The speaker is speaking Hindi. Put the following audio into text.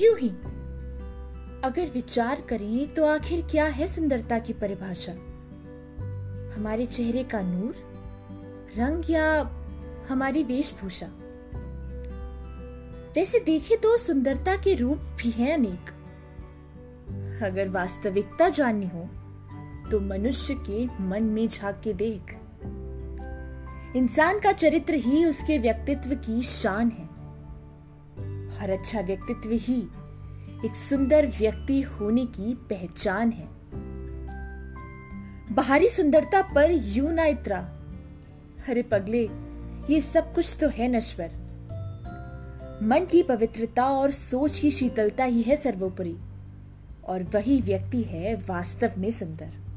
यूँ ही? अगर विचार करें तो आखिर क्या है सुंदरता की परिभाषा? हमारे चेहरे का नूर, रंग या हमारी वेशभूषा? वैसे देखे तो सुंदरता के रूप भी हैं अनेक। अगर वास्तविकता जाननी हो तो मनुष्य के मन में झाँक के देख। इंसान का चरित्र ही उसके व्यक्तित्व की शान है। और अच्छा व्यक्तित्व ही एक सुंदर व्यक्ति होने की पहचान है। बाहरी सुंदरता पर यू ना इतरा। अरे पगले, ये सब कुछ तो है नश्वर। मन की पवित्रता और सोच की शीतलता ही है सर्वोपरि, और वही व्यक्ति है वास्तव में सुंदर।